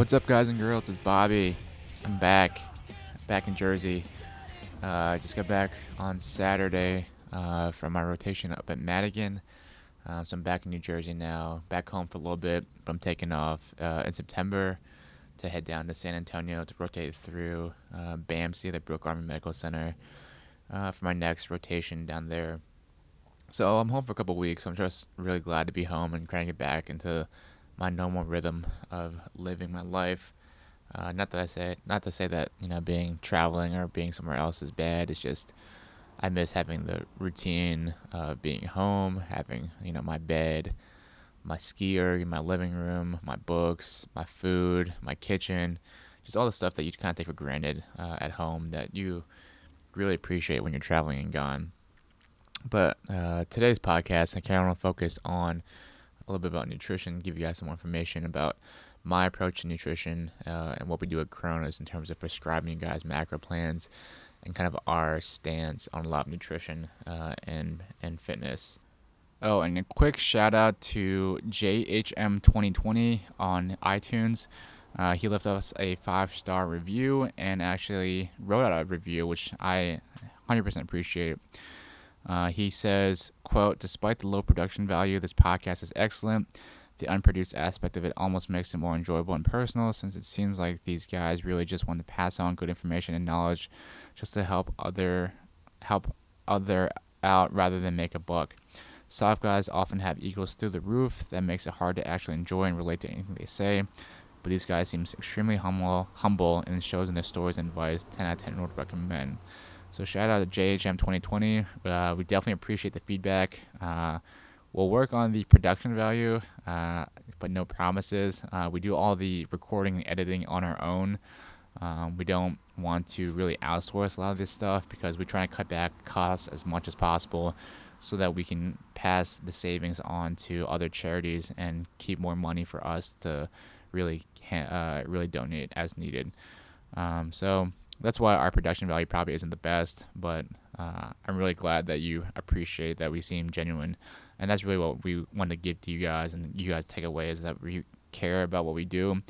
What's up, guys and girls? It's Bobby. I'm back, back in Jersey. Uh, I just got back on Saturday uh, from my rotation up at Madigan. Uh, so I'm back in New Jersey now, back home for a little bit, but I'm taking off uh, in September to head down to San Antonio to rotate through uh, BAMC, the Brooke Army Medical Center, uh, for my next rotation down there. So I'm home for a couple weeks. I'm just really glad to be home and kind of get back into my normal rhythm of living my life. Uh, not that I say, not to say that you know being traveling or being somewhere else is bad. It's just I miss having the routine of being home, having you know my bed, my skier, my living room, my books, my food, my kitchen, just all the stuff that you kind of take for granted uh, at home that you really appreciate when you're traveling and gone. But uh, today's podcast, I kind of want to focus on a little bit about nutrition, give you guys some more information about my approach to nutrition uh, and what we do at Cronus in terms of prescribing you guys macro plans and kind of our stance on a lot of nutrition uh, and and fitness. Oh, and a quick shout out to JHM2020 on iTunes. Uh, he left us a five star review and actually wrote out a review, which I 100% appreciate. Uh, he says, quote, despite the low production value, this podcast is excellent. The unproduced aspect of it almost makes it more enjoyable and personal since it seems like these guys really just want to pass on good information and knowledge just to help other help other out rather than make a buck. Soft guys often have egos through the roof that makes it hard to actually enjoy and relate to anything they say. But these guys seem extremely humble, humble, and shows in their stories and advice. 10 out of 10 would recommend. So shout out to JHM 2020. Uh, we definitely appreciate the feedback. Uh, we'll work on the production value, uh, but no promises. Uh, we do all the recording and editing on our own. Um, we don't want to really outsource a lot of this stuff because we try to cut back costs as much as possible so that we can pass the savings on to other charities and keep more money for us to really uh, really donate as needed. Um, so that's why our production value probably isn't the best, but uh, I'm really glad that you appreciate that we seem genuine, and that's really what we want to give to you guys, and you guys take away is that we care about what we do,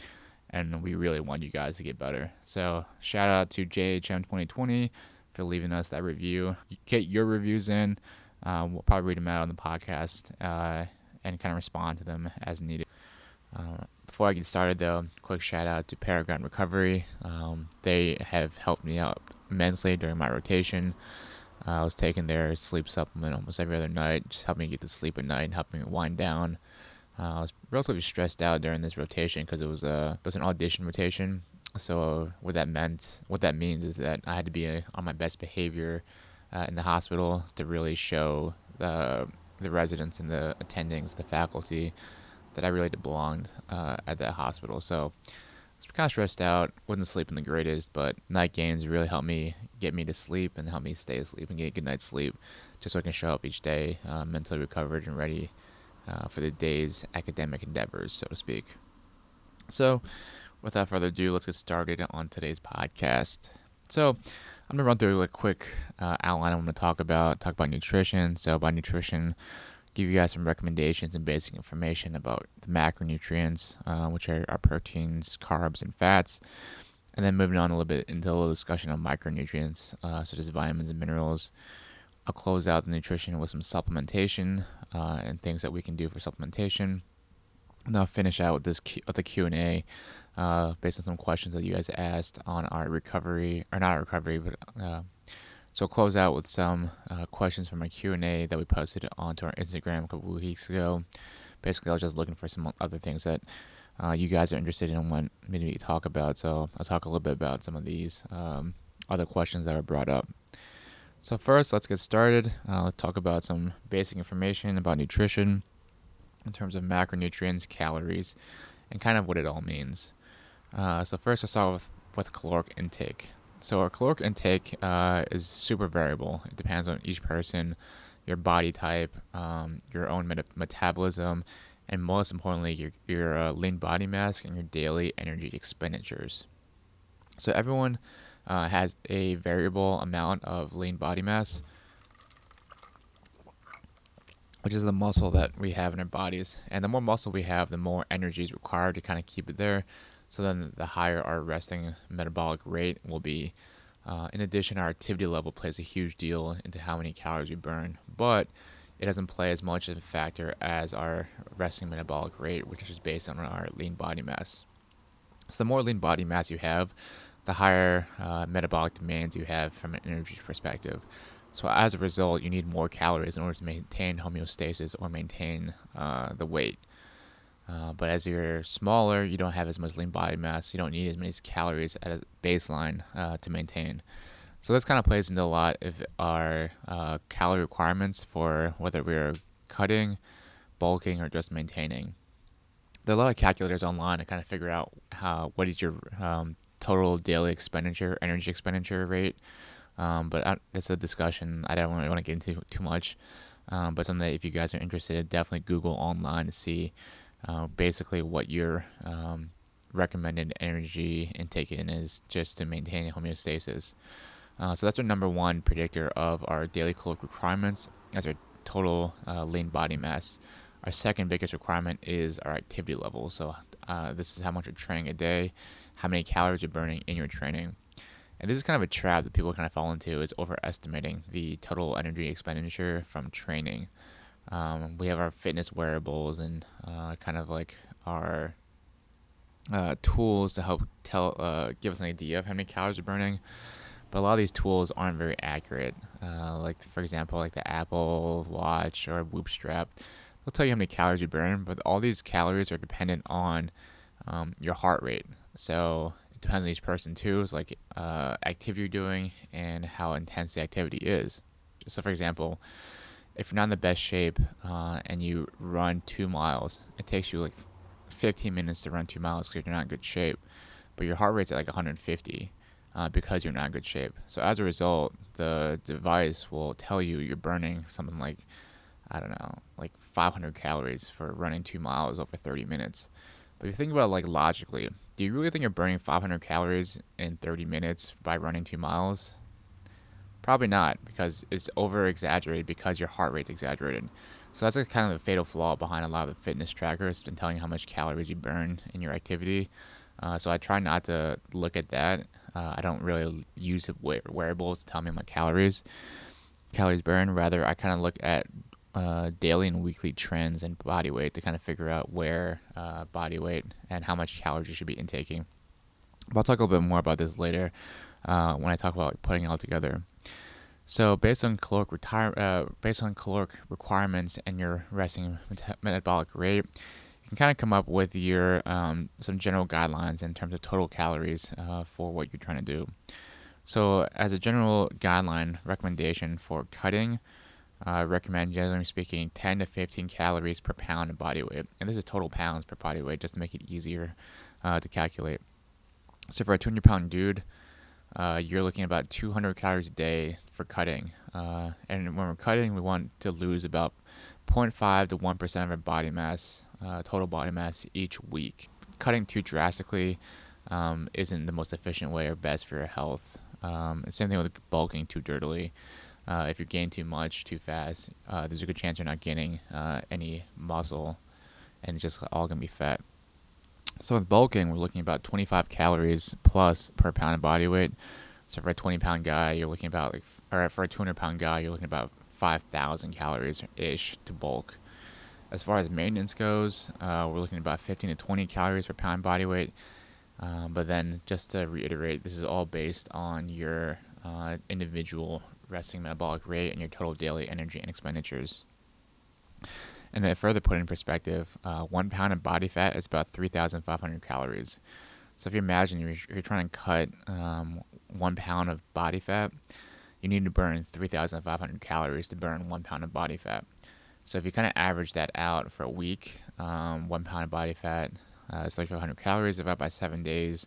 and we really want you guys to get better. So shout out to JHM 2020 for leaving us that review. Get your reviews in. Uh, we'll probably read them out on the podcast uh, and kind of respond to them as needed. Uh, before I get started, though, quick shout out to Paragon Recovery. Um, they have helped me out immensely during my rotation. Uh, I was taking their sleep supplement almost every other night, just helping me get to sleep at night and helping me wind down. Uh, I was relatively stressed out during this rotation because it was a it was an audition rotation. So what that meant, what that means, is that I had to be uh, on my best behavior uh, in the hospital to really show the the residents and the attendings, the faculty, that I really belonged uh, at that hospital. So I was kind of stressed out, wasn't sleeping the greatest, but night games really helped me get me to sleep and help me stay asleep and get a good night's sleep just so I can show up each day uh, mentally recovered and ready uh, for the day's academic endeavors, so to speak. So, without further ado, let's get started on today's podcast. So, I'm gonna run through a quick uh, outline I'm gonna talk about. Talk about nutrition. So, by nutrition, give you guys some recommendations and basic information about the macronutrients, uh, which are, are, proteins, carbs, and fats. And then moving on a little bit into a little discussion on micronutrients, uh, such as vitamins and minerals. I'll close out the nutrition with some supplementation uh, and things that we can do for supplementation. And I'll finish out with this Q- with the Q and A, uh, based on some questions that you guys asked on our recovery or not recovery, but so close out with some uh, questions from our Q&A that we posted onto our Instagram a couple of weeks ago. Basically, I was just looking for some other things that uh, you guys are interested in and want me to talk about. So I'll talk a little bit about some of these um, other questions that were brought up. So first, let's get started. Uh, let's talk about some basic information about nutrition in terms of macronutrients, calories, and kind of what it all means. Uh, so first, let's start with, with caloric intake. So our caloric intake uh, is super variable. It depends on each person, your body type, um, your own meta- metabolism, and most importantly, your, your uh, lean body mass and your daily energy expenditures. So everyone uh, has a variable amount of lean body mass, which is the muscle that we have in our bodies. And the more muscle we have, the more energy is required to kind of keep it there. So then the higher our resting metabolic rate will be. Uh, in addition, our activity level plays a huge deal into how many calories we burn, but it doesn't play as much of a factor as our resting metabolic rate, which is based on our lean body mass. So the more lean body mass you have, the higher uh, metabolic demands you have from an energy perspective. So as a result, you need more calories in order to maintain homeostasis or maintain uh, the weight. Uh, but as you're smaller, you don't have as much lean body mass. You don't need as many calories at a baseline uh, to maintain. So this kind of plays into a lot of our uh, calorie requirements for whether we're cutting, bulking, or just maintaining. There are a lot of calculators online to kind of figure out how what is your um, total daily expenditure, energy expenditure rate. Um, but I, it's a discussion I don't really want to get into too much. Um, but something that if you guys are interested, definitely Google online to see uh, basically what your um, recommended energy intake in is just to maintain homeostasis. Uh, so that's our number one predictor of our daily caloric requirements as our total uh, lean body mass. Our second biggest requirement is our activity level. So uh, this is how much you're training a day, how many calories you're burning in your training. And this is kind of a trap that people kind of fall into is overestimating the total energy expenditure from training. Um, we have our fitness wearables and uh, kind of like our uh, tools to help tell uh, give us an idea of how many calories we're burning. But a lot of these tools aren't very accurate. Uh, like for example, like the Apple Watch or Whoop Strap, they'll tell you how many calories you burn, but all these calories are dependent on um, your heart rate. So it depends on each person too. It's like uh, activity you're doing and how intense the activity is. So for example, if you're not in the best shape uh, and you run two miles, it takes you like 15 minutes to run two miles because you're not in good shape, but your heart rate's at like 150 uh, because you're not in good shape. So as a result, the device will tell you you're burning something like I don't know, like 500 calories for running two miles over 30 minutes. But if you think about it like logically, do you really think you're burning 500 calories in 30 minutes by running two miles? Probably not, because it's over exaggerated because your heart rate's exaggerated. So that's a kind of the fatal flaw behind a lot of the fitness trackers and telling you how much calories you burn in your activity. Uh, so I try not to look at that. Uh, I don't really use wearables to tell me my calories, calories burned. Rather, I kind of look at uh, daily and weekly trends and body weight to kind of figure out where uh, body weight and how much calories you should be intaking. But I'll talk a little bit more about this later uh, when I talk about putting it all together. So based on caloric retire, uh, based on caloric requirements and your resting metabolic rate, you can kind of come up with your um, some general guidelines in terms of total calories uh, for what you're trying to do. So as a general guideline recommendation for cutting, I recommend generally speaking 10 to 15 calories per pound of body weight, and this is total pounds per body weight just to make it easier uh, to calculate. So for a 200 pound dude, uh, you're looking about 200 calories a day for cutting. Uh, and when we're cutting, we want to lose about 0.5 to 1% of our body mass, uh, total body mass each week. Cutting too drastically um, isn't the most efficient way or best for your health. Um, same thing with bulking too dirtily. Uh, if you're gaining too much too fast, uh, there's a good chance you're not gaining uh, any muscle and it's just all going to be fat. So with bulking, we're looking about 25 calories plus per pound of body weight. So for a 20 pound guy, you're looking about like, or for a 200 pound guy, you're looking about 5,000 calories ish to bulk. As far as maintenance goes, uh, we're looking about 15 to 20 calories per pound body weight. Uh, but then, just to reiterate, this is all based on your uh, individual resting metabolic rate and your total daily energy and expenditures. And to further put in perspective, uh, one pound of body fat is about 3,500 calories. So if you imagine you're, you're trying to cut um, one pound of body fat, you need to burn 3,500 calories to burn one pound of body fat. So if you kind of average that out for a week, um, one pound of body fat uh, is 3,500 calories divided by seven days.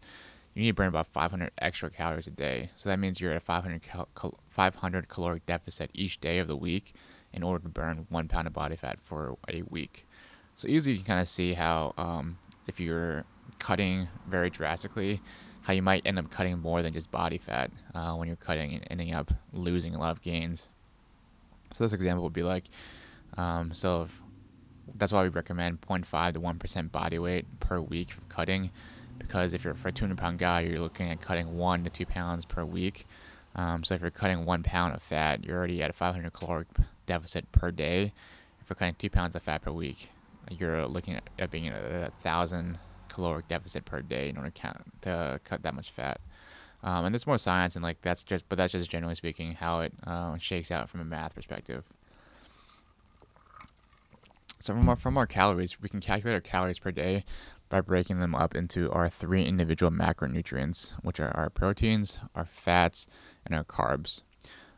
You need to burn about 500 extra calories a day. So that means you're at a 500, cal- 500 caloric deficit each day of the week in order to burn one pound of body fat for a week. So easily you can kind of see how um, if you're cutting very drastically, how you might end up cutting more than just body fat uh, when you're cutting and ending up losing a lot of gains. So this example would be like, um, so if, that's why we recommend 0.5 to 1% body weight per week for cutting, because if you're for a 200 pound guy, you're looking at cutting one to two pounds per week. Um, so if you're cutting one pound of fat, you're already at a 500 caloric deficit per day. If you're cutting two pounds of fat per week, you're looking at, being at a thousand caloric deficit per day in order to, count, to cut that much fat. Um, and there's more science and like that's just, but that's just generally speaking how it uh, shakes out from a math perspective. So from our, from our calories, we can calculate our calories per day by breaking them up into our three individual macronutrients, which are our proteins, our fats, and our carbs.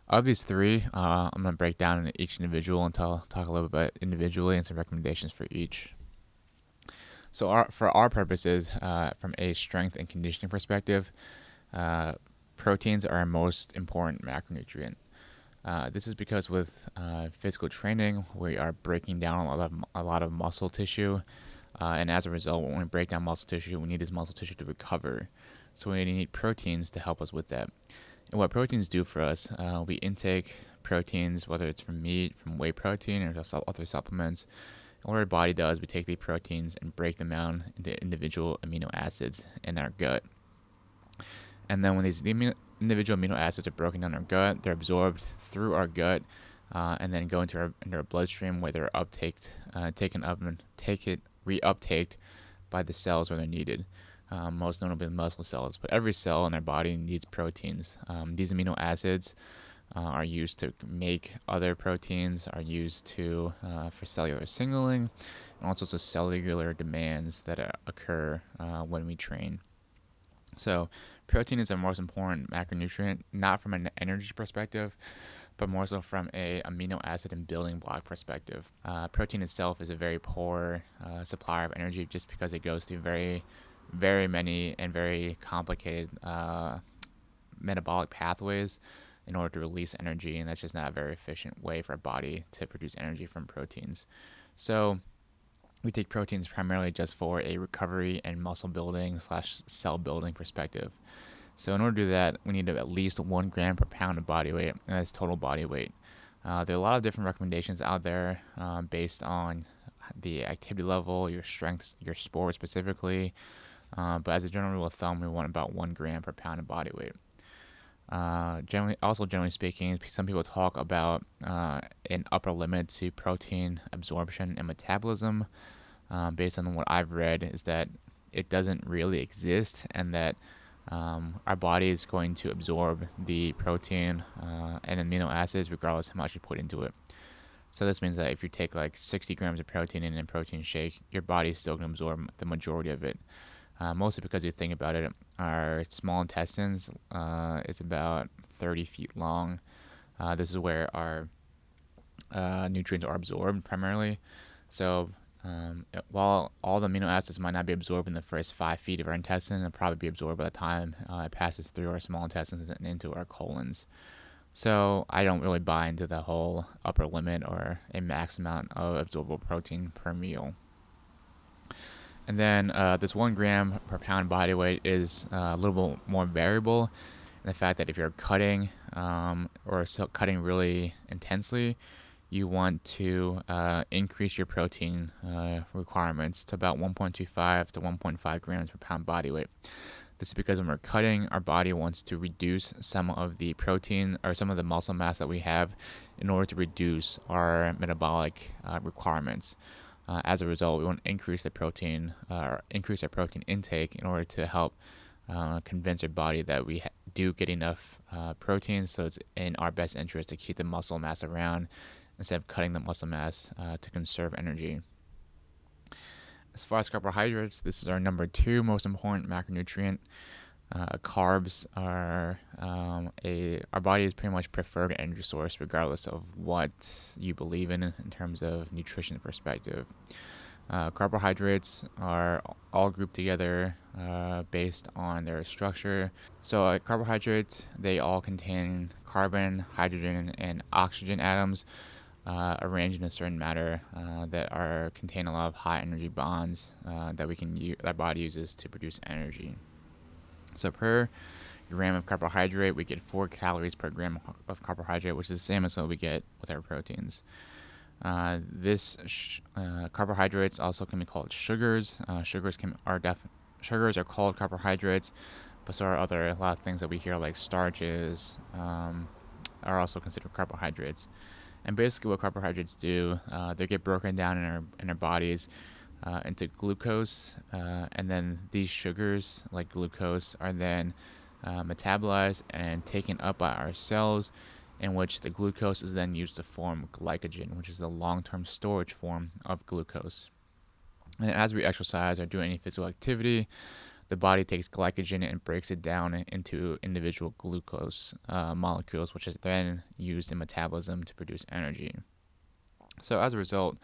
Of these three, uh, I'm going to break down each individual and tell, talk a little bit individually and some recommendations for each. So, our, for our purposes, uh, from a strength and conditioning perspective, uh, proteins are our most important macronutrient. Uh, this is because with uh, physical training, we are breaking down a lot of, a lot of muscle tissue, uh, and as a result, when we break down muscle tissue, we need this muscle tissue to recover. So we need proteins to help us with that. And what proteins do for us, uh, we intake proteins, whether it's from meat, from whey protein, or other supplements. And what our body does, we take these proteins and break them down into individual amino acids in our gut. And then when these individual amino acids are broken down in our gut, they're absorbed through our gut, uh, and then go into our, into our bloodstream where they're uptaked, uh, taken up and take it reuptaked by the cells where they're needed um, most notably muscle cells. But every cell in our body needs proteins. Um, these amino acids uh, are used to make other proteins, are used to uh, for cellular signaling, and also to cellular demands that uh, occur uh, when we train. So, protein is the most important macronutrient, not from an energy perspective, but more so from a amino acid and building block perspective. Uh, protein itself is a very poor uh, supplier of energy just because it goes through very very many and very complicated uh, metabolic pathways in order to release energy, and that's just not a very efficient way for our body to produce energy from proteins. So we take proteins primarily just for a recovery and muscle building slash cell building perspective. So in order to do that, we need at least one gram per pound of body weight, and that's total body weight. Uh, there are a lot of different recommendations out there um, based on the activity level, your strengths, your sport specifically, uh, but as a general rule of thumb, we want about one gram per pound of body weight. Uh, generally, also generally speaking, some people talk about uh, an upper limit to protein absorption and metabolism. Um, based on what I've read, is that it doesn't really exist, and that um, our body is going to absorb the protein uh, and amino acids regardless of how much you put into it. So this means that if you take like 60 grams of protein in a protein shake, your body is still going to absorb the majority of it. Uh, mostly because you think about it, our small intestines uh, is about 30 feet long. Uh, this is where our uh, nutrients are absorbed primarily. So um, while all the amino acids might not be absorbed in the first five feet of our intestine, they'll probably be absorbed by the time uh, it passes through our small intestines and into our colons. So I don't really buy into the whole upper limit or a max amount of absorbable protein per meal. And then uh, this one gram per pound body weight is uh, a little bit more variable. In the fact that if you're cutting um, or cutting really intensely, you want to uh, increase your protein uh, requirements to about 1.25 to 1.5 grams per pound body weight. This is because when we're cutting, our body wants to reduce some of the protein or some of the muscle mass that we have in order to reduce our metabolic uh, requirements. Uh, as a result, we want to increase the protein, uh, increase our protein intake in order to help uh, convince our body that we ha- do get enough uh, protein. So it's in our best interest to keep the muscle mass around instead of cutting the muscle mass to conserve energy. As far as carbohydrates, this is our number two most important macronutrient. Uh, carbs are um, a our body is pretty much preferred energy source, regardless of what you believe in in terms of nutrition perspective. Uh, carbohydrates are all grouped together uh, based on their structure. So uh, carbohydrates they all contain carbon, hydrogen, and oxygen atoms. Uh, arranged in a certain manner uh, that are contain a lot of high energy bonds that we can use, that body uses to produce energy. So per gram of carbohydrate, we get four calories per gram of carbohydrate, which is the same as what we get with our proteins. Uh, this sh- uh, carbohydrates also can be called sugars. Uh, sugars can are def- sugars are called carbohydrates, but so are other a lot of things that we hear like starches um, are also considered carbohydrates. And basically, what carbohydrates do, uh, they get broken down in our in our bodies uh, into glucose, uh, and then these sugars, like glucose, are then uh, metabolized and taken up by our cells, in which the glucose is then used to form glycogen, which is the long-term storage form of glucose. And as we exercise or do any physical activity, the body takes glycogen and breaks it down into individual glucose uh, molecules, which is then used in metabolism to produce energy. So, as a result,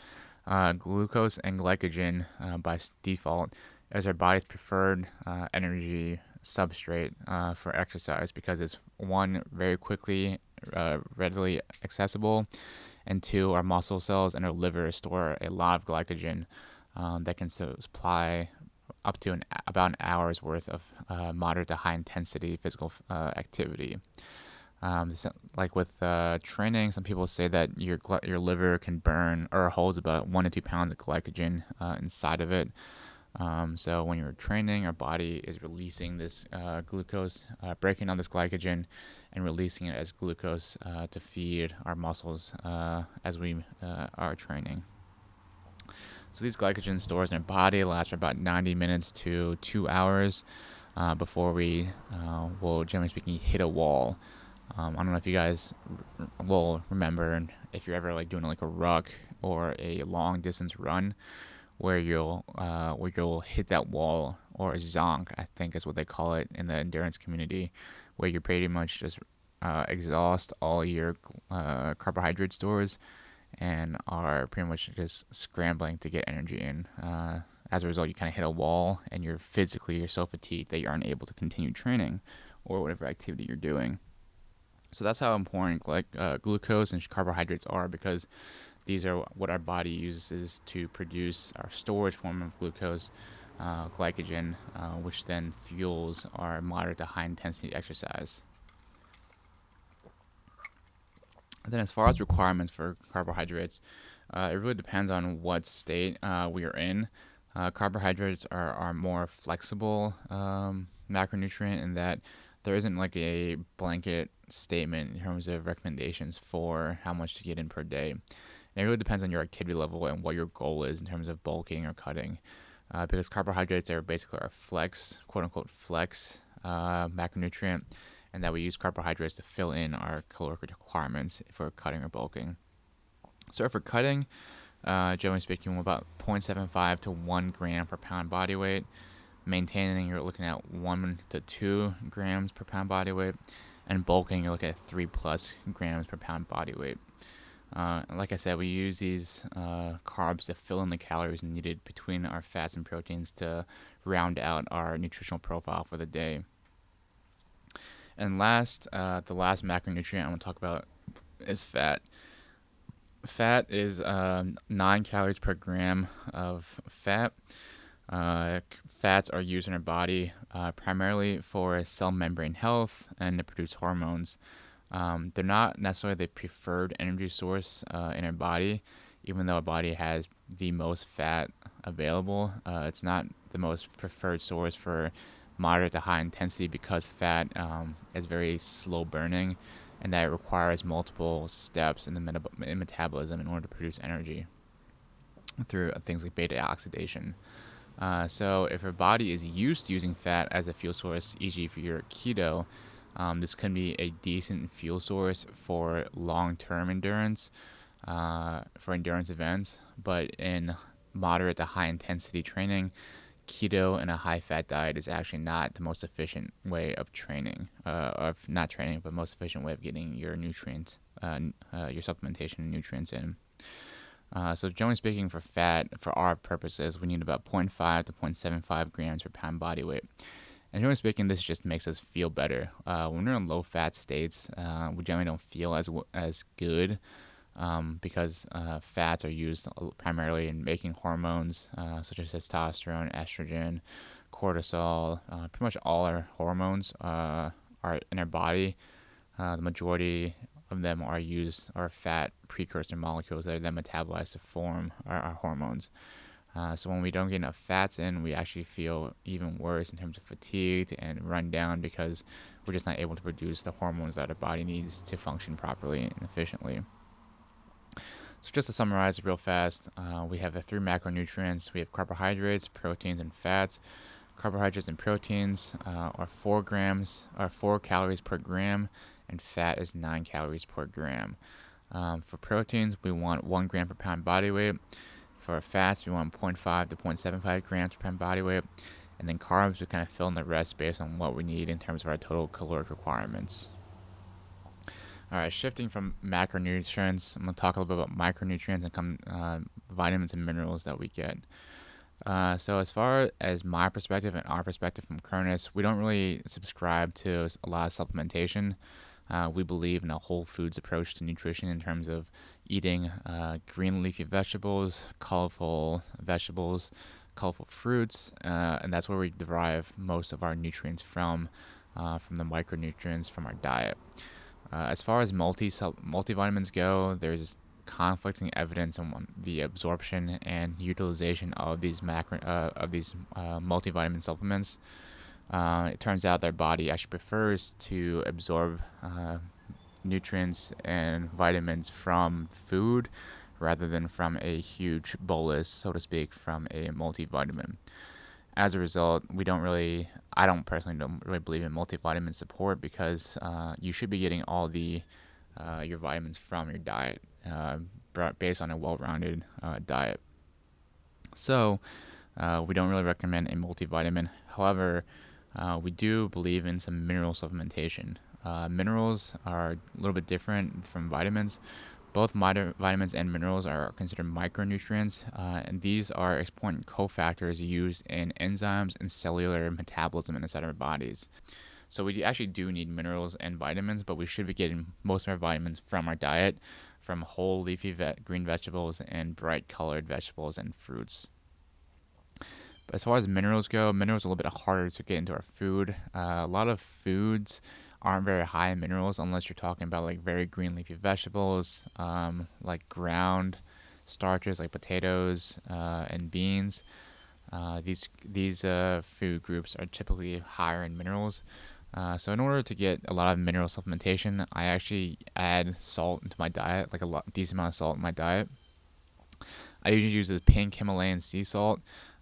uh, glucose and glycogen uh, by default is our body's preferred uh, energy substrate uh, for exercise because it's one very quickly, uh, readily accessible, and two, our muscle cells and our liver store a lot of glycogen um, that can supply up to an, about an hour's worth of uh, moderate to high intensity physical activity. Um, like with uh, training, some people say that your your liver can burn or holds about one to two pounds of glycogen uh, inside of it. Um, so when you're training, our body is releasing this uh, glucose, uh, breaking down this glycogen, and releasing it as glucose to feed our muscles as we are training. So these glycogen stores in our body last for about 90 minutes to two hours uh, before we uh, will, generally speaking, hit a wall. Um, I don't know if you guys r- will remember, and if you're ever like doing like a ruck or a long distance run, where you'll uh, where you'll hit that wall or a bonk, I think is what they call it in the endurance community, where you pretty much just uh, exhaust all your uh, carbohydrate stores and are pretty much just scrambling to get energy in. Uh, as a result, you kind of hit a wall and you're physically you're so fatigued that you aren't able to continue training or whatever activity you're doing. So that's how important like uh, glucose and carbohydrates are because these are what our body uses to produce our storage form of glucose, uh, glycogen, uh, which then fuels our moderate to high intensity exercise. then as far as requirements for carbohydrates, uh, it really depends on what state uh, we are in. Uh, carbohydrates are, are more flexible um, macronutrient in that there isn't like a blanket statement in terms of recommendations for how much to get in per day. And it really depends on your activity level and what your goal is in terms of bulking or cutting. Uh, because carbohydrates are basically our flex, quote unquote, flex uh, macronutrient and that we use carbohydrates to fill in our caloric requirements if we're cutting or bulking. So for cutting, uh, generally speaking, we're about 0.75 to 1 gram per pound body weight. Maintaining, you're looking at 1 to 2 grams per pound body weight. And bulking, you're looking at 3 plus grams per pound body weight. Uh, like I said, we use these uh, carbs to fill in the calories needed between our fats and proteins to round out our nutritional profile for the day. And last, uh, the last macronutrient I want to talk about is fat. Fat is uh, nine calories per gram of fat. Uh, fats are used in our body uh, primarily for cell membrane health and to produce hormones. Um, they're not necessarily the preferred energy source uh, in our body, even though our body has the most fat available. Uh, it's not the most preferred source for moderate to high intensity because fat um, is very slow burning and that requires multiple steps in the meta- in metabolism in order to produce energy through things like beta oxidation. Uh, so if your body is used to using fat as a fuel source, e.g., for you're keto, um, this can be a decent fuel source for long-term endurance, uh, for endurance events. But in moderate to high intensity training, keto and a high fat diet is actually not the most efficient way of training, uh, of not training, but most efficient way of getting your nutrients, uh, uh, your supplementation and nutrients in. Uh, so generally speaking, for fat, for our purposes, we need about 0.5 to 0.75 grams per pound body weight. And generally speaking, this just makes us feel better. Uh, when we're in low fat states, uh, we generally don't feel as as good um, because uh, fats are used primarily in making hormones uh, such as testosterone, estrogen, cortisol. Uh, pretty much all our hormones are in our body. The majority of them are used are fat precursor molecules that are then metabolized to form our, our hormones. Uh, so when we don't get enough fats in, we actually feel even worse in terms of fatigue and run down because we're just not able to produce the hormones that our body needs to function properly and efficiently. So just to summarize real fast, uh, we have the three macronutrients. We have carbohydrates, proteins, and fats. Carbohydrates and proteins uh, are four grams, are four calories per gram, and fat is nine calories per gram. Um, for proteins, we want one gram per pound body weight. For fats, we want 0.5 to 0.75 grams per pound body weight. And then carbs, we kind of fill in the rest based on what we need in terms of our total caloric requirements. All right, shifting from macronutrients, I'm going to talk a little bit about micronutrients and come uh, vitamins and minerals that we get. Uh, so, as far as my perspective and our perspective from Cronus, we don't really subscribe to a lot of supplementation. Uh, we believe in a whole foods approach to nutrition in terms of eating uh, green leafy vegetables, colorful vegetables, colorful fruits, uh, and that's where we derive most of our nutrients from, uh, from the micronutrients from our diet. Uh, as far as multi multivitamins go, there's conflicting evidence on the absorption and utilization of these macro uh, of these multivitamin supplements. Uh, it turns out their body actually prefers to absorb uh, nutrients and vitamins from food rather than from a huge bolus, so to speak, from a multivitamin. As a result, we don't really, I don't personally don't really believe in multivitamin support because uh, you should be getting all the uh, your vitamins from your diet uh, based on a well-rounded uh, diet. So, we don't really recommend a multivitamin. However, uh, we do believe in some mineral supplementation. Uh, minerals are a little bit different from vitamins. Both vitamins and minerals are considered micronutrients, uh, and these are important cofactors used in enzymes and cellular metabolism inside our bodies. So we actually do need minerals and vitamins, but we should be getting most of our vitamins from our diet, from whole leafy ve- green vegetables and bright colored vegetables and fruits. But as far as minerals go, minerals are a little bit harder to get into our food. Uh, a lot of foods aren't very high in minerals unless you're talking about like very green leafy vegetables, um, like ground starches like potatoes uh, and beans. Uh, these these uh, food groups are typically higher in minerals. Uh, so in order to get a lot of mineral supplementation, I actually add salt into my diet, like a lot, decent amount of salt in my diet. I usually use this pink Himalayan sea salt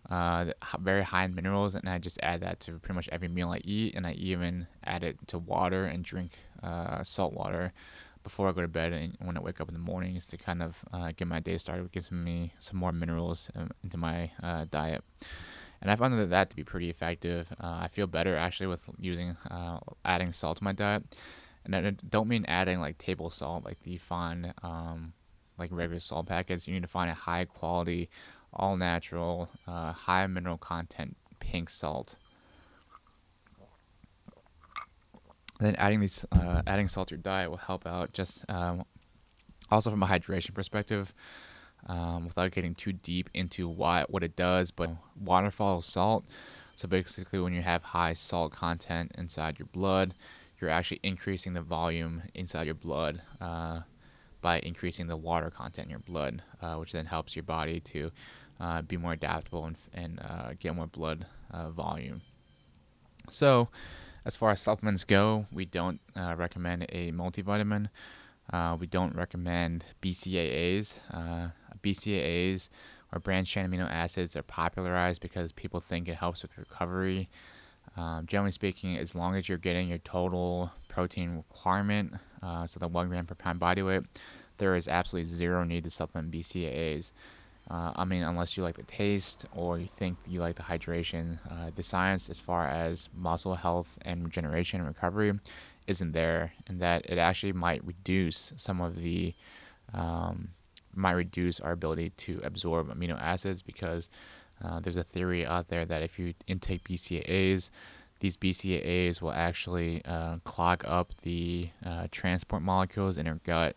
uh, very high in minerals, and I just add that to pretty much every meal I eat, and I even add it to water and drink uh, salt water before I go to bed and when I wake up in the mornings to kind of uh, get my day started. It gives me some more minerals um, into my uh, diet. And I found that, that to be pretty effective. Uh, I feel better actually with using uh, adding salt to my diet. And I don't mean adding like table salt, like the fine, um, like regular salt packets. You need to find a high quality all natural, uh, high mineral content pink salt. Then adding these, uh, adding salt to your diet will help out. Just um, also from a hydration perspective, um, without getting too deep into what what it does. But waterfall salt. So basically, when you have high salt content inside your blood, you're actually increasing the volume inside your blood. Uh, by increasing the water content in your blood, uh, which then helps your body to uh, be more adaptable and, and uh, get more blood uh, volume. So, as far as supplements go, we don't uh, recommend a multivitamin. Uh, we don't recommend BCAAs. BCAAs or branched chain amino acids are popularized because people think it helps with recovery. Um, generally speaking, as long as you're getting your total protein requirement, uh, so the one gram per pound body weight, there is absolutely zero need to supplement BCAAs. Uh, I mean, unless you like the taste or you think you like the hydration, uh, the science as far as muscle health and regeneration and recovery isn't there, and that it actually might reduce some of the um, might reduce our ability to absorb amino acids because uh, there's a theory out there that if you intake BCAAs, these BCAAs will actually uh, clog up the uh, transport molecules in your gut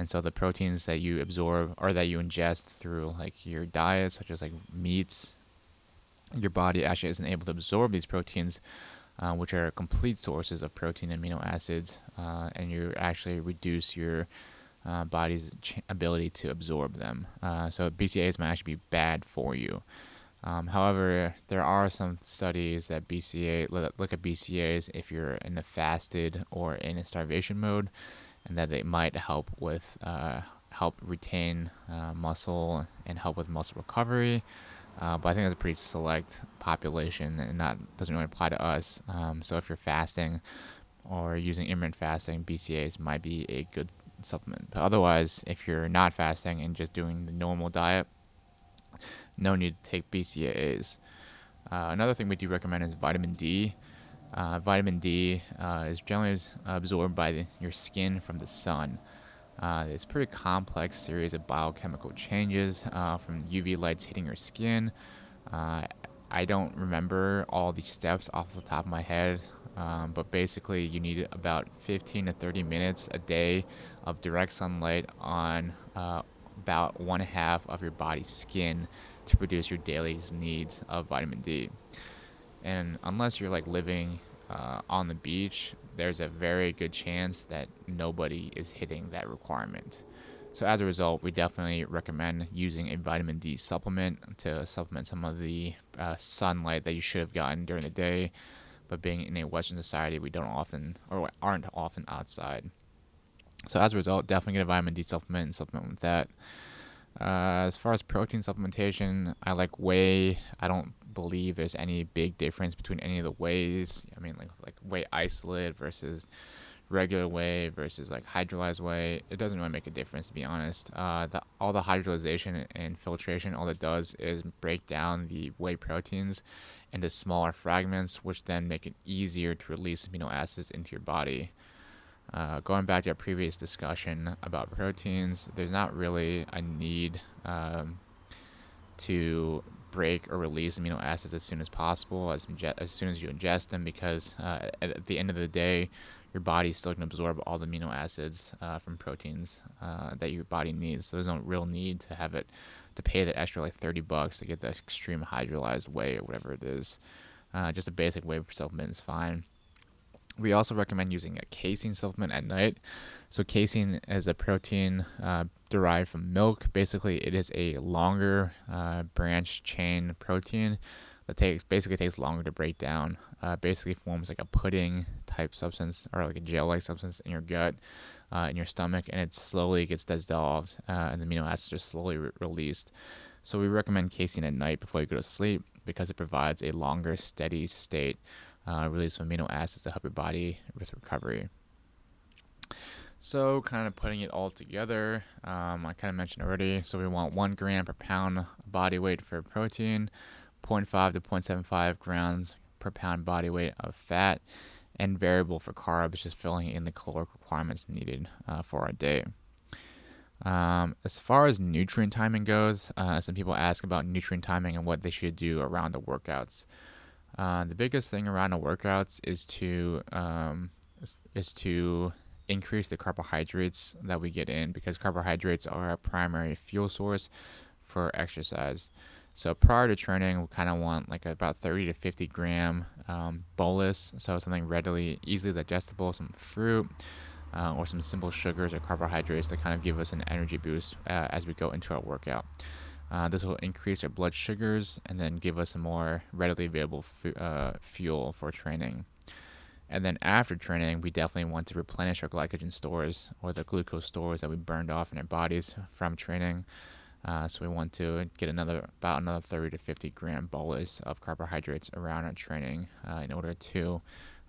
and so the proteins that you absorb or that you ingest through like your diet, such as like meats, your body actually isn't able to absorb these proteins, uh, which are complete sources of protein and amino acids, uh, and you actually reduce your uh, body's ch- ability to absorb them. Uh, so BCAAs might actually be bad for you. Um, however, there are some studies that BCA look at BCAAs if you're in a fasted or in a starvation mode, and that they might help with uh, help retain uh, muscle and help with muscle recovery. Uh, but I think that's a pretty select population, and that doesn't really apply to us. Um, so if you're fasting or using intermittent fasting, BCAAs might be a good supplement. But otherwise, if you're not fasting and just doing the normal diet, no need to take BCAAs. Uh, another thing we do recommend is vitamin D. Uh, vitamin D uh, is generally absorbed by the, your skin from the sun. Uh, it's a pretty complex series of biochemical changes uh, from UV lights hitting your skin. Uh, I don't remember all the steps off the top of my head, um, but basically, you need about 15 to 30 minutes a day of direct sunlight on uh, about one half of your body's skin to produce your daily needs of vitamin D. And unless you're like living uh, on the beach, there's a very good chance that nobody is hitting that requirement. So as a result, we definitely recommend using a vitamin D supplement to supplement some of the uh, sunlight that you should have gotten during the day. But being in a Western society, we don't often or aren't often outside. So as a result, definitely get a vitamin D supplement and supplement with that. Uh, as far as protein supplementation, I like whey. I don't believe there's any big difference between any of the ways. I mean, like like whey isolate versus regular whey versus like hydrolyzed whey. It doesn't really make a difference to be honest. Uh, the, all the hydrolyzation and filtration, all it does is break down the whey proteins into smaller fragments, which then make it easier to release amino acids into your body. Uh, going back to our previous discussion about proteins, there's not really a need um, to break or release amino acids as soon as possible, as, inge- as soon as you ingest them, because uh, at, the end of the day, your body still can absorb all the amino acids uh, from proteins uh, that your body needs. So there's no real need to have it to pay that extra like 30 bucks to get the extreme hydrolyzed whey or whatever it is. Uh, just a basic whey supplement is fine. We also recommend using a casein supplement at night. So, casein is a protein uh, derived from milk. Basically, it is a longer uh, branch chain protein that takes basically takes longer to break down. Uh, basically, forms like a pudding type substance or like a gel like substance in your gut, uh, in your stomach, and it slowly gets dissolved, uh, and the amino acids are slowly re- released. So, we recommend casein at night before you go to sleep because it provides a longer, steady state uh, release amino acids to help your body with recovery. So, kind of putting it all together, um, I kind of mentioned already. So, we want one gram per pound body weight for protein, 0.5 to 0.75 grams per pound body weight of fat, and variable for carbs, just filling in the caloric requirements needed uh, for our day. Um, as far as nutrient timing goes, uh, some people ask about nutrient timing and what they should do around the workouts. Uh, the biggest thing around the workouts is to um, is, is, to increase the carbohydrates that we get in because carbohydrates are our primary fuel source for exercise. So prior to training, we kind of want like about 30 to 50 gram um, bolus, so something readily, easily digestible, some fruit. Uh, or some simple sugars or carbohydrates to kind of give us an energy boost uh, as we go into our workout. Uh, this will increase our blood sugars and then give us a more readily available uh, fuel for training. And then after training, we definitely want to replenish our glycogen stores or the glucose stores that we burned off in our bodies from training. Uh, so we want to get another about another 30 to 50 gram bolus of carbohydrates around our training uh, in order to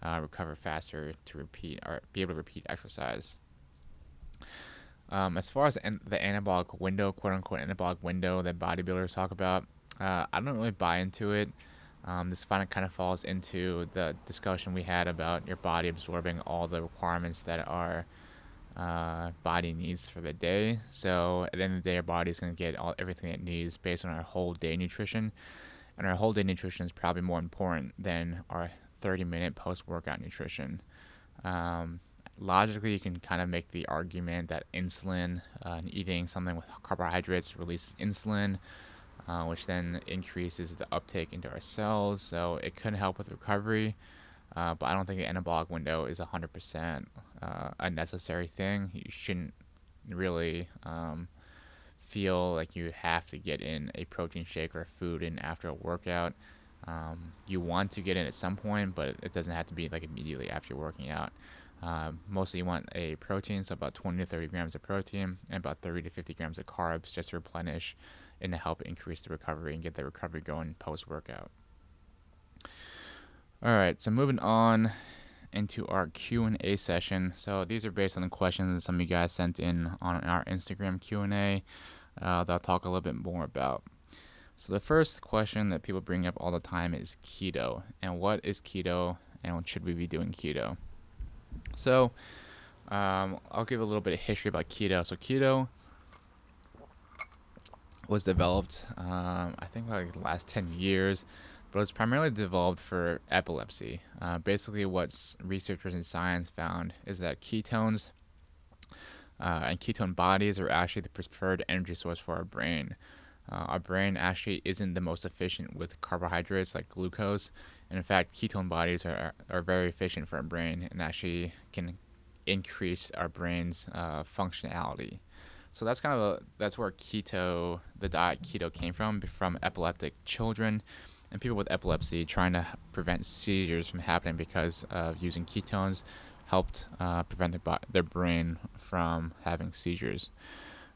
uh, recover faster to repeat or be able to repeat exercise. Um, as far as an- the anabolic window, quote unquote anabolic window that bodybuilders talk about, uh, I don't really buy into it. Um, this kind of kind of falls into the discussion we had about your body absorbing all the requirements that our uh, body needs for the day. So at the end of the day, our body is going to get all everything it needs based on our whole day nutrition, and our whole day nutrition is probably more important than our 30 minute post workout nutrition. Um, logically, you can kind of make the argument that insulin uh, and eating something with carbohydrates releases insulin, uh, which then increases the uptake into our cells. So it could help with recovery, uh, but I don't think the anabolic window is 100% uh, a necessary thing. You shouldn't really um, feel like you have to get in a protein shake or food in after a workout. Um, you want to get in at some point, but it doesn't have to be like immediately after you're working out. Um, mostly you want a protein, so about 20 to 30 grams of protein and about 30 to 50 grams of carbs just to replenish and to help increase the recovery and get the recovery going post workout. All right, so moving on into our Q&A session. So these are based on the questions that some of you guys sent in on our Instagram Q&A uh, that I'll talk a little bit more about. So the first question that people bring up all the time is keto. And what is keto and should we be doing keto? So um, I'll give a little bit of history about keto. So keto was developed, um, I think, like the last 10 years, but it's primarily developed for epilepsy. Uh, basically, what researchers in science found is that ketones uh, and ketone bodies are actually the preferred energy source for our brain. Uh, our brain actually isn't the most efficient with carbohydrates like glucose, and in fact, ketone bodies are, are very efficient for our brain and actually can increase our brain's uh, functionality. So that's kind of a, that's where keto, the diet keto came from, from epileptic children and people with epilepsy trying to prevent seizures from happening because of using ketones helped uh, prevent their, their brain from having seizures.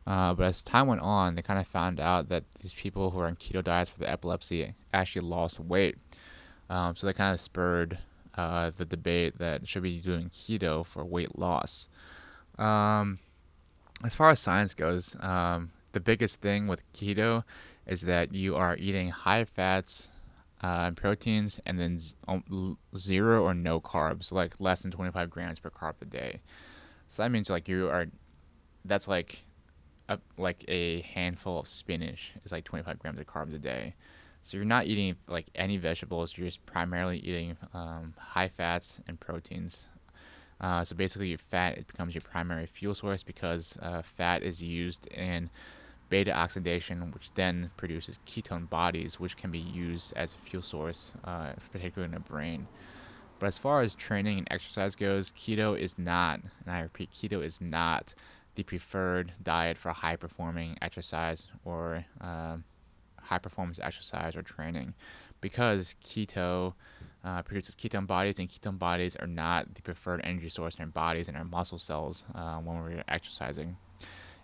Uh, but as time went on, they kind of found out that these people who are on keto diets for the epilepsy actually lost weight. Um, so they kind of spurred uh, the debate that should be doing keto for weight loss. Um, as far as science goes, um, the biggest thing with keto is that you are eating high fats uh, and proteins and then z- um, zero or no carbs, like less than 25 grams per carb a day. So that means like you are, that's like a, like a handful of spinach is like 25 grams of carbs a day. So you're not eating like any vegetables. You're just primarily eating um, high fats and proteins. Uh, so basically, your fat it becomes your primary fuel source because uh, fat is used in beta oxidation, which then produces ketone bodies, which can be used as a fuel source, uh, particularly in the brain. But as far as training and exercise goes, keto is not, and I repeat, keto is not the preferred diet for high performing exercise or uh, high performance exercise or training because keto uh, produces ketone bodies, and ketone bodies are not the preferred energy source in our bodies and our muscle cells uh, when we're exercising.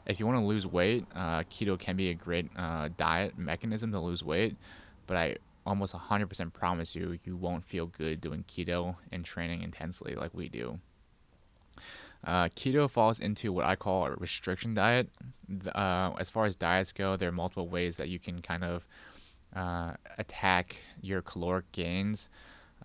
If you want to lose weight, uh, keto can be a great uh, diet mechanism to lose weight, but I almost 100% promise you, you won't feel good doing keto and training intensely like we do. Uh, keto falls into what I call a restriction diet. Uh, as far as diets go, there are multiple ways that you can kind of uh, attack your caloric gains.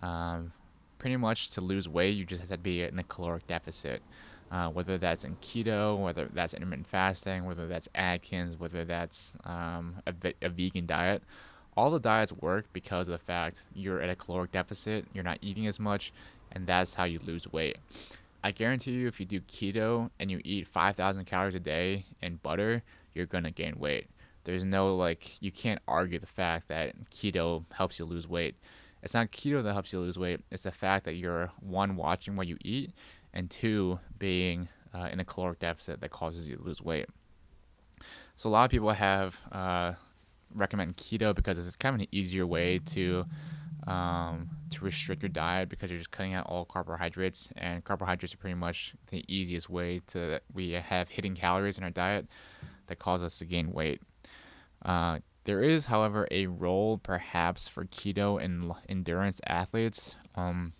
Um, pretty much to lose weight, you just have to be in a caloric deficit. Uh, whether that's in keto, whether that's intermittent fasting, whether that's Atkins, whether that's um, a, a vegan diet. All the diets work because of the fact you're at a caloric deficit, you're not eating as much, and that's how you lose weight. I guarantee you, if you do keto and you eat 5,000 calories a day and butter, you're gonna gain weight. There's no like, you can't argue the fact that keto helps you lose weight. It's not keto that helps you lose weight. It's the fact that you're one watching what you eat and two, being uh, in a caloric deficit that causes you to lose weight. So a lot of people have uh, recommend keto because it's kind of an easier way to um, to restrict your diet because you're just cutting out all carbohydrates, and carbohydrates are pretty much the easiest way to we have hidden calories in our diet that cause us to gain weight. Uh, there is, however, a role perhaps for keto in endurance athletes. Um,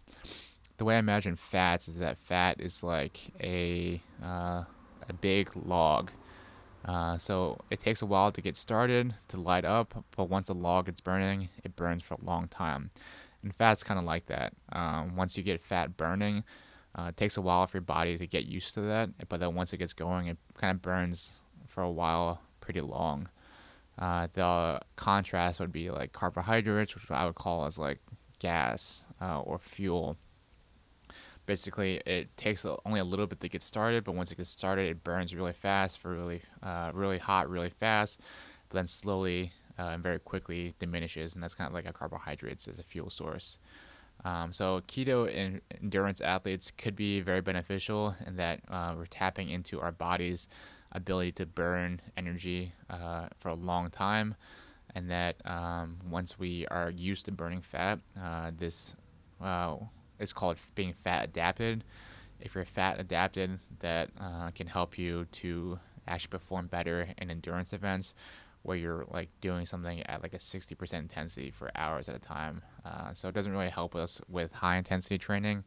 the way I imagine fats is that fat is like a uh, a big log. Uh, so it takes a while to get started to light up, but once the log is burning, it burns for a long time. And fat's kind of like that. Um, once you get fat burning, uh, it takes a while for your body to get used to that, but then once it gets going, it kind of burns for a while, pretty long. Uh, the contrast would be like carbohydrates, which I would call as like gas uh, or fuel basically it takes only a little bit to get started, but once it gets started, it burns really fast for really, uh, really hot, really fast, but then slowly uh, and very quickly diminishes, and that's kind of like a carbohydrates as a fuel source. Um, so keto in endurance athletes could be very beneficial in that uh, we're tapping into our body's ability to burn energy uh, for a long time, and that um, once we are used to burning fat, uh, this uh, is called being fat adapted. If you're fat adapted, that uh, can help you to actually perform better in endurance events where you're like doing something at like a 60% intensity for hours at a time. Uh, so it doesn't really help us with high intensity training,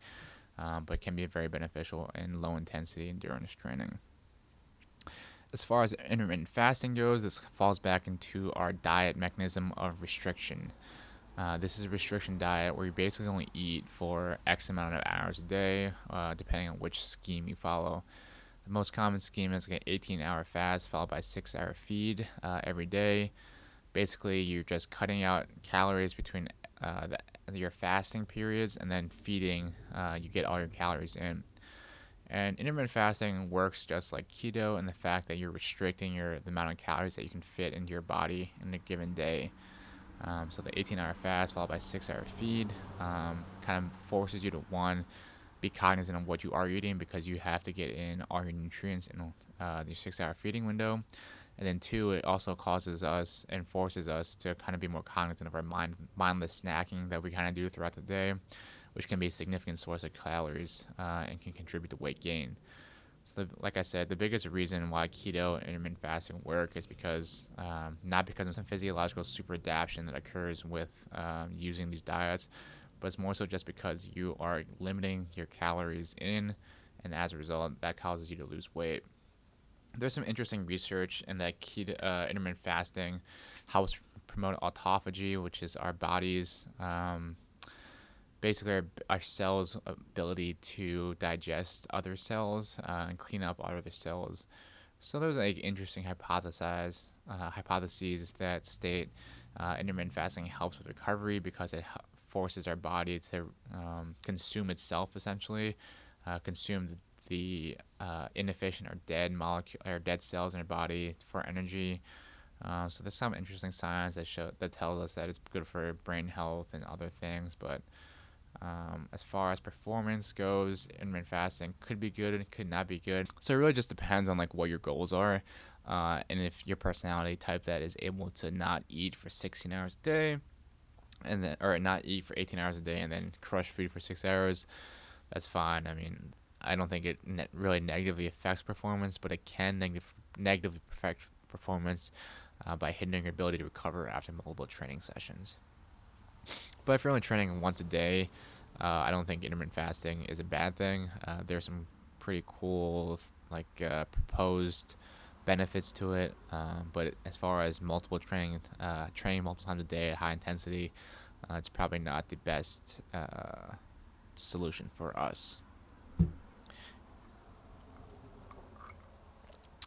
um, but can be very beneficial in low intensity endurance training. As far as intermittent fasting goes, this falls back into our diet mechanism of restriction. Uh, this is a restriction diet where you basically only eat for X amount of hours a day, uh, depending on which scheme you follow. The most common scheme is like an 18 hour fast followed by 6 hour feed uh, every day. Basically, you're just cutting out calories between uh, the, your fasting periods and then feeding, uh, you get all your calories in. And intermittent fasting works just like keto in the fact that you're restricting your the amount of calories that you can fit into your body in a given day. Um, so the 18-hour fast followed by six-hour feed um, kind of forces you to one be cognizant of what you are eating because you have to get in all your nutrients in uh, the six hour feeding window. And then two, it also causes us and forces us to kind of be more cognizant of our mind, mindless snacking that we kind of do throughout the day, which can be a significant source of calories uh, and can contribute to weight gain. So, like I said, the biggest reason why keto and intermittent fasting work is because um, not because of some physiological super adaptation that occurs with um, using these diets, but it's more so just because you are limiting your calories in, and as a result, that causes you to lose weight. There's some interesting research in that keto, uh, intermittent fasting helps promote autophagy, which is our body's um, basically our, our, cells' ability to digest other cells uh, and clean up other cells. So there's like interesting hypotheses uh, hypotheses that state uh, intermittent fasting helps with recovery because it forces our body to um, consume itself essentially, uh, consume the, the uh, inefficient or dead molecule or dead cells in our body for energy. Uh, so there's some interesting science that show that tells us that it's good for brain health and other things. But um, as far as performance goes, intermittent fasting could be good and could not be good. So it really just depends on like what your goals are. Uh, and if your personality type that is able to not eat for 16 hours a day, and then or not eat for 18 hours a day and then crush food for six hours, that's fine. I mean, I don't think it ne- really negatively affects performance, but it can neg- negatively affect performance uh, by hindering your ability to recover after multiple training sessions. But if you're only training once a day, uh, I don't think intermittent fasting is a bad thing. Uh, there's some pretty cool, like uh, proposed benefits to it. Um, but as far as multiple training, uh, training multiple times a day at high intensity, uh, it's probably not the best uh, solution for us.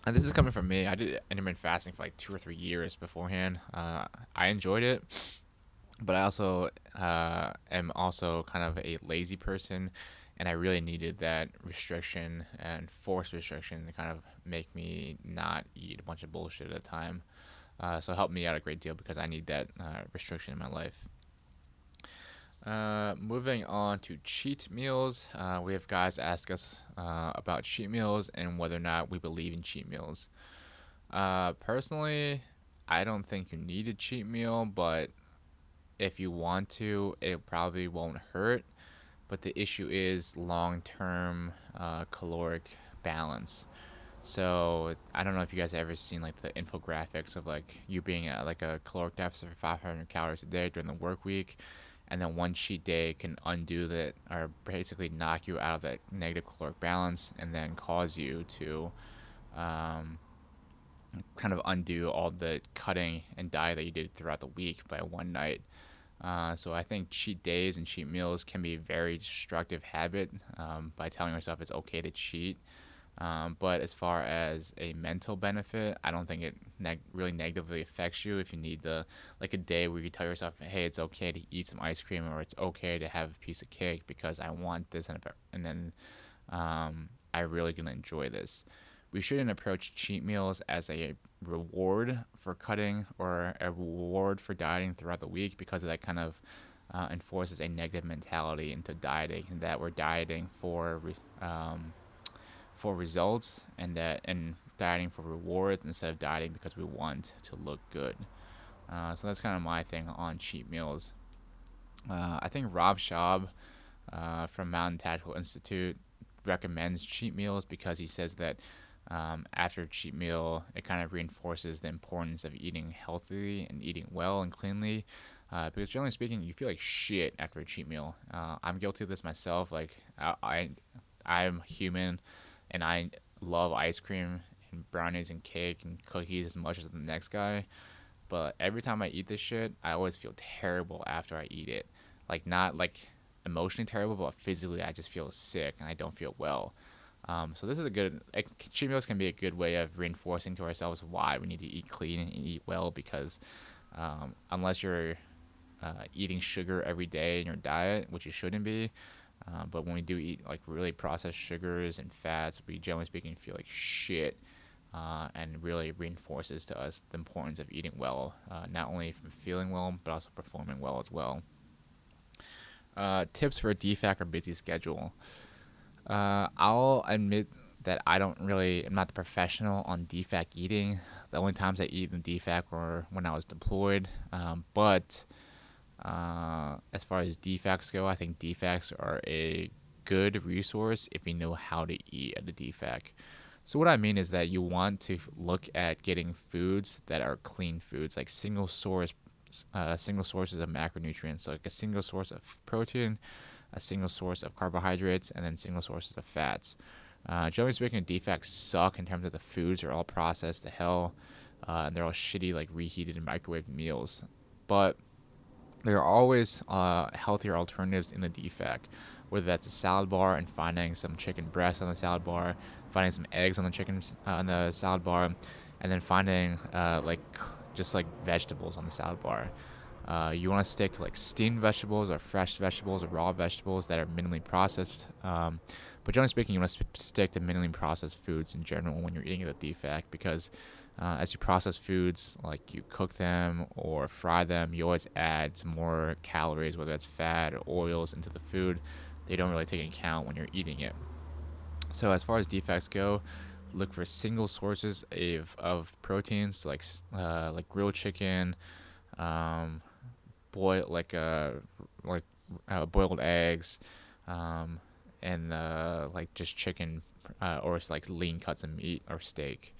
And this is coming from me. I did intermittent fasting for like two or three years beforehand. Uh, I enjoyed it, but I also uh, am also kind of a lazy person and I really needed that restriction and forced restriction to kind of make me not eat a bunch of bullshit at a time. Uh, so it helped me out a great deal because I need that uh, restriction in my life. Uh, moving on to cheat meals, uh, we have guys ask us uh, about cheat meals and whether or not we believe in cheat meals. Uh, personally, I don't think you need a cheat meal, but if you want to, it probably won't hurt but the issue is long-term uh, caloric balance. So I don't know if you guys have ever seen like the infographics of like you being at like a caloric deficit for 500 calories a day during the work week, and then one cheat day can undo that or basically knock you out of that negative caloric balance and then cause you to um, kind of undo all the cutting and diet that you did throughout the week by one night. Uh, so I think cheat days and cheat meals can be a very destructive habit um, by telling yourself it's okay to cheat. Um, but as far as a mental benefit, I don't think it neg- really negatively affects you if you need the like a day where you tell yourself, "Hey, it's okay to eat some ice cream," or "It's okay to have a piece of cake because I want this," and, and then um, I really gonna enjoy this we shouldn't approach cheat meals as a reward for cutting or a reward for dieting throughout the week because that kind of uh, enforces a negative mentality into dieting that we're dieting for um, for results and that and dieting for rewards instead of dieting because we want to look good. Uh, so that's kind of my thing on cheat meals. Uh, I think Rob Shaul uh, from Mountain Tactical Institute recommends cheat meals because he says that um, after a cheat meal, it kind of reinforces the importance of eating healthily and eating well and cleanly. Uh, because generally speaking, you feel like shit after a cheat meal. Uh, I'm guilty of this myself. Like I, I, I'm human, and I love ice cream and brownies and cake and cookies as much as the next guy. But every time I eat this shit, I always feel terrible after I eat it. Like not like emotionally terrible, but physically I just feel sick and I don't feel well. Um, so this is a good cheat meals can be a good way of reinforcing to ourselves why we need to eat clean and eat well because um, unless you're uh, eating sugar every day in your diet, which you shouldn't be, uh, but when we do eat like really processed sugars and fats, we generally speaking feel like shit. Uh, and really reinforces to us the importance of eating well, uh, not only from feeling well, but also performing well as well. Uh, tips for a DFAC or busy schedule. Uh, I'll admit that I don't really, I'm not the professional on DFAC eating. The only times I eat in DFAC were when I was deployed. Um, but uh, as far as DFACs go, I think DFACs are a good resource if you know how to eat at a DFAC. So what I mean is that you want to look at getting foods that are clean foods, like single source, uh, single sources of macronutrients, so like a single source of protein, a single source of carbohydrates, and then single sources of fats. Uh, generally speaking, DFACs suck in terms of the foods are all processed to hell, uh, and they're all shitty, like reheated and microwave meals. But there are always uh, healthier alternatives in the DFAC, whether that's a salad bar and finding some chicken breast on the salad bar, finding some eggs on the chicken uh, on the salad bar, and then finding uh, like just like vegetables on the salad bar. Uh, you want to stick to like steamed vegetables or fresh vegetables or raw vegetables that are minimally processed. Um, but generally speaking, you want to stick to minimally processed foods in general when you're eating at a DFAC because uh, as you process foods, like you cook them or fry them, you always add some more calories, whether that's fat or oils, into the food. They don't really take into account when you're eating it. So as far as DFACs go, look for single sources of, of proteins, like uh, like grilled chicken, um, boil like uh like uh, boiled eggs, um, and uh, like just chicken uh, or it's like lean cuts of meat or steak.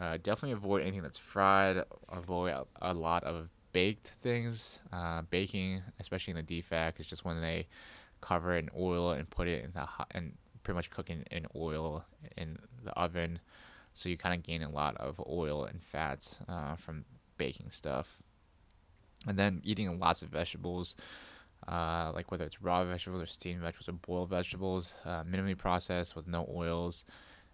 Uh, definitely avoid anything that's fried. Avoid a, a lot of baked things. Uh, baking, especially in the DFAC, is just when they cover it in oil and put it in the hot, and pretty much cook in, in oil in the oven. So you kind of gain a lot of oil and fats uh, from baking stuff and then eating lots of vegetables, uh, like whether it's raw vegetables or steamed vegetables or boiled vegetables, uh, minimally processed with no oils.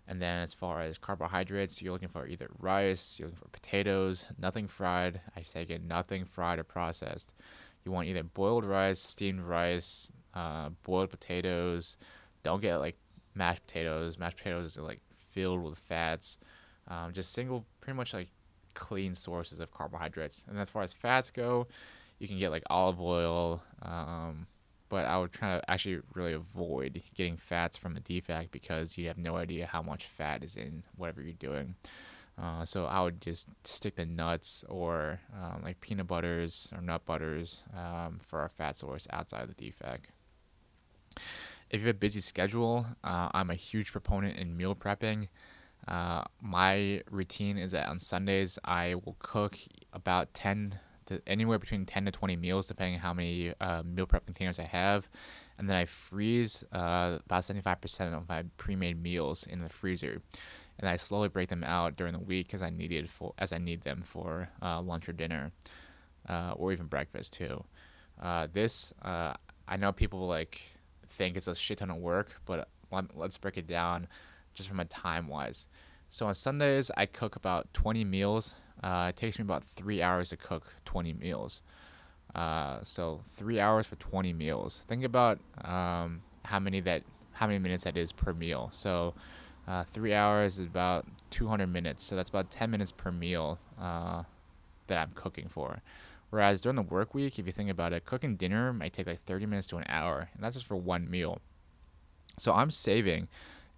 And then as far as carbohydrates, you're looking for either rice, you're looking for potatoes, nothing fried. I say again, nothing fried or processed. You want either boiled rice, steamed rice, uh, boiled potatoes. Don't get like mashed potatoes. Mashed potatoes are like filled with fats. Um, just single, pretty much like clean sources of carbohydrates. And as far as fats go, you can get like olive oil, um, but I would try to actually really avoid getting fats from a DFAC because you have no idea how much fat is in whatever you're doing. Uh, so I would just stick to nuts or um, like peanut butters or nut butters um, for our fat source outside of the DFAC. If you have a busy schedule, uh, I'm a huge proponent in meal prepping. Uh, my routine is that on Sundays I will cook about 10 to anywhere between 10 to 20 meals, depending on how many uh, meal prep containers I have. And then I freeze uh, about 75% of my pre-made meals in the freezer, and I slowly break them out during the week as I needed for as I need them for uh, lunch or dinner, uh, or even breakfast too. Uh, this I know people like think it's a shit ton of work, but let's break it down just from a time wise. So on Sundays, I cook about 20 meals. Uh, it takes me about three hours to cook 20 meals. Uh, so three hours for 20 meals. Think about um, how many that how many minutes that is per meal. So uh, three hours is about 200 minutes. So that's about 10 minutes per meal uh, that I'm cooking for. Whereas during the work week, if you think about it, cooking dinner might take like 30 minutes to an hour, and that's just for one meal. So I'm saving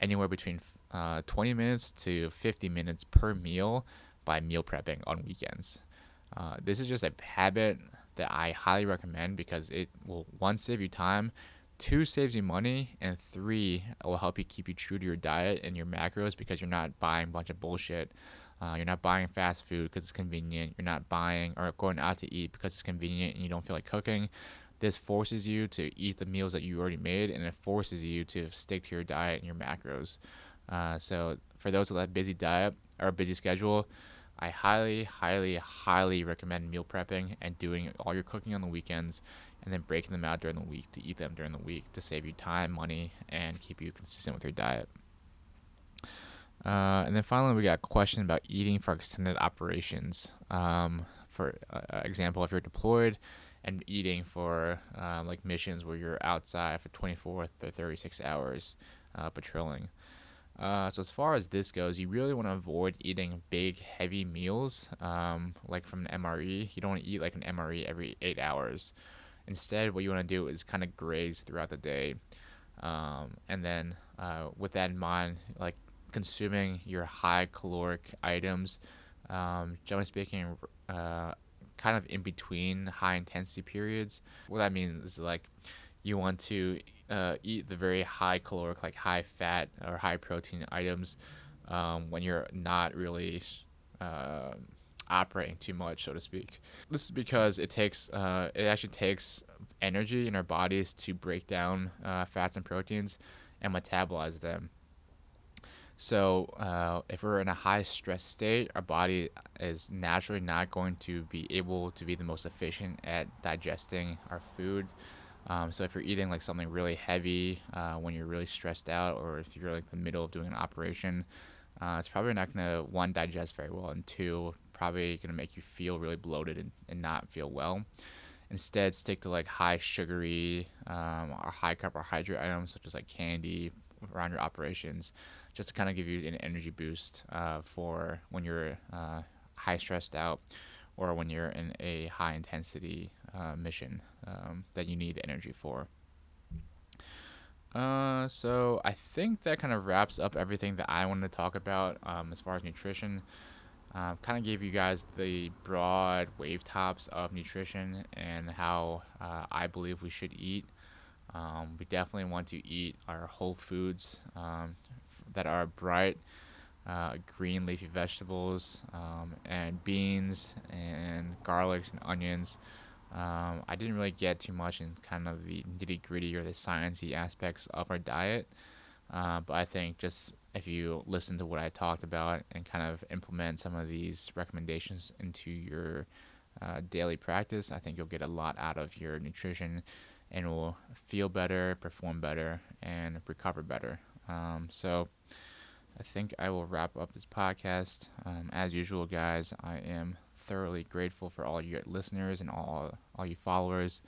anywhere between uh, 20 minutes to 50 minutes per meal by meal prepping on weekends. Uh, this is just a habit that I highly recommend because it will one save you time, two saves you money, and three will help you keep you true to your diet and your macros because you're not buying a bunch of bullshit. Uh, you're not buying fast food because it's convenient. You're not buying or going out to eat because it's convenient and you don't feel like cooking. This forces you to eat the meals that you already made, and it forces you to stick to your diet and your macros. Uh, so for those with a busy diet or a busy schedule, I highly, highly, highly recommend meal prepping and doing all your cooking on the weekends and then breaking them out during the week to eat them during the week to save you time, money, and keep you consistent with your diet. Uh, and then finally, we got a question about eating for extended operations. Um, for uh, example, if you're deployed and eating for um, like missions where you're outside for 24 to 36 hours uh, patrolling. Uh, so as far as this goes, you really want to avoid eating big, heavy meals, um, like from an MRE. You don't want to eat like an MRE every eight hours. Instead, what you want to do is kind of graze throughout the day, um, and then uh, with that in mind, like consuming your high caloric items. Um, generally speaking, uh, kind of in between high intensity periods. What that means is like you want to uh, eat the very high caloric, like high fat or high protein items um, when you're not really uh, operating too much, so to speak. This is because it takes uh, it actually takes energy in our bodies to break down uh, fats and proteins and metabolize them. So, uh, if we're in a high stress state, our body is naturally not going to be able to be the most efficient at digesting our food. Um, so, if you're eating like something really heavy uh, when you're really stressed out, or if you're like in the middle of doing an operation, uh, it's probably not going to one digest very well, and two, probably going to make you feel really bloated and, and not feel well. Instead, stick to like high sugary um, or high carbohydrate items such as like candy around your operations just to kind of give you an energy boost uh, for when you're uh, high stressed out or when you're in a high intensity uh, mission um, that you need energy for. Uh, so I think that kind of wraps up everything that I wanted to talk about um, as far as nutrition. Uh, kind of gave you guys the broad wave tops of nutrition and how uh, I believe we should eat. Um, we definitely want to eat our whole foods um, that are bright uh, green leafy vegetables um, and beans and garlics and onions. Um, I didn't really get too much in kind of the nitty gritty or the sciencey aspects of our diet, uh, but I think just if you listen to what I talked about and kind of implement some of these recommendations into your uh, daily practice, I think you'll get a lot out of your nutrition and will feel better, perform better, and recover better. Um, so I think I will wrap up this podcast. Um, as usual, guys, I am thoroughly grateful for all you listeners and all all you followers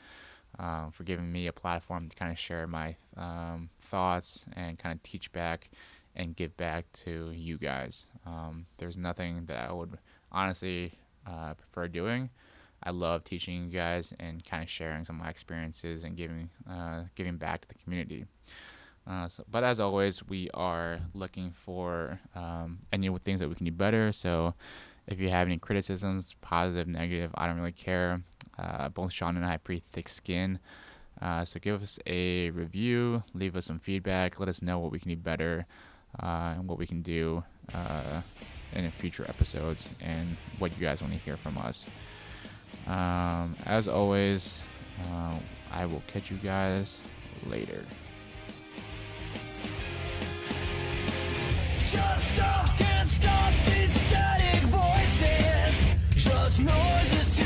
uh, for giving me a platform to kind of share my um, thoughts and kind of teach back and give back to you guys. Um, there's nothing that I would honestly uh, prefer doing. I love teaching you guys and kind of sharing some of my experiences and giving uh, giving back to the community. Uh, so, but as always, we are looking for um, any things that we can do better. So if you have any criticisms, positive, negative, I don't really care. Uh, both Sean and I have pretty thick skin. Uh, so give us a review, leave us some feedback, let us know what we can do better uh, and what we can do uh, in future episodes and what you guys want to hear from us. Um, as always, uh, I will catch you guys later. Just noises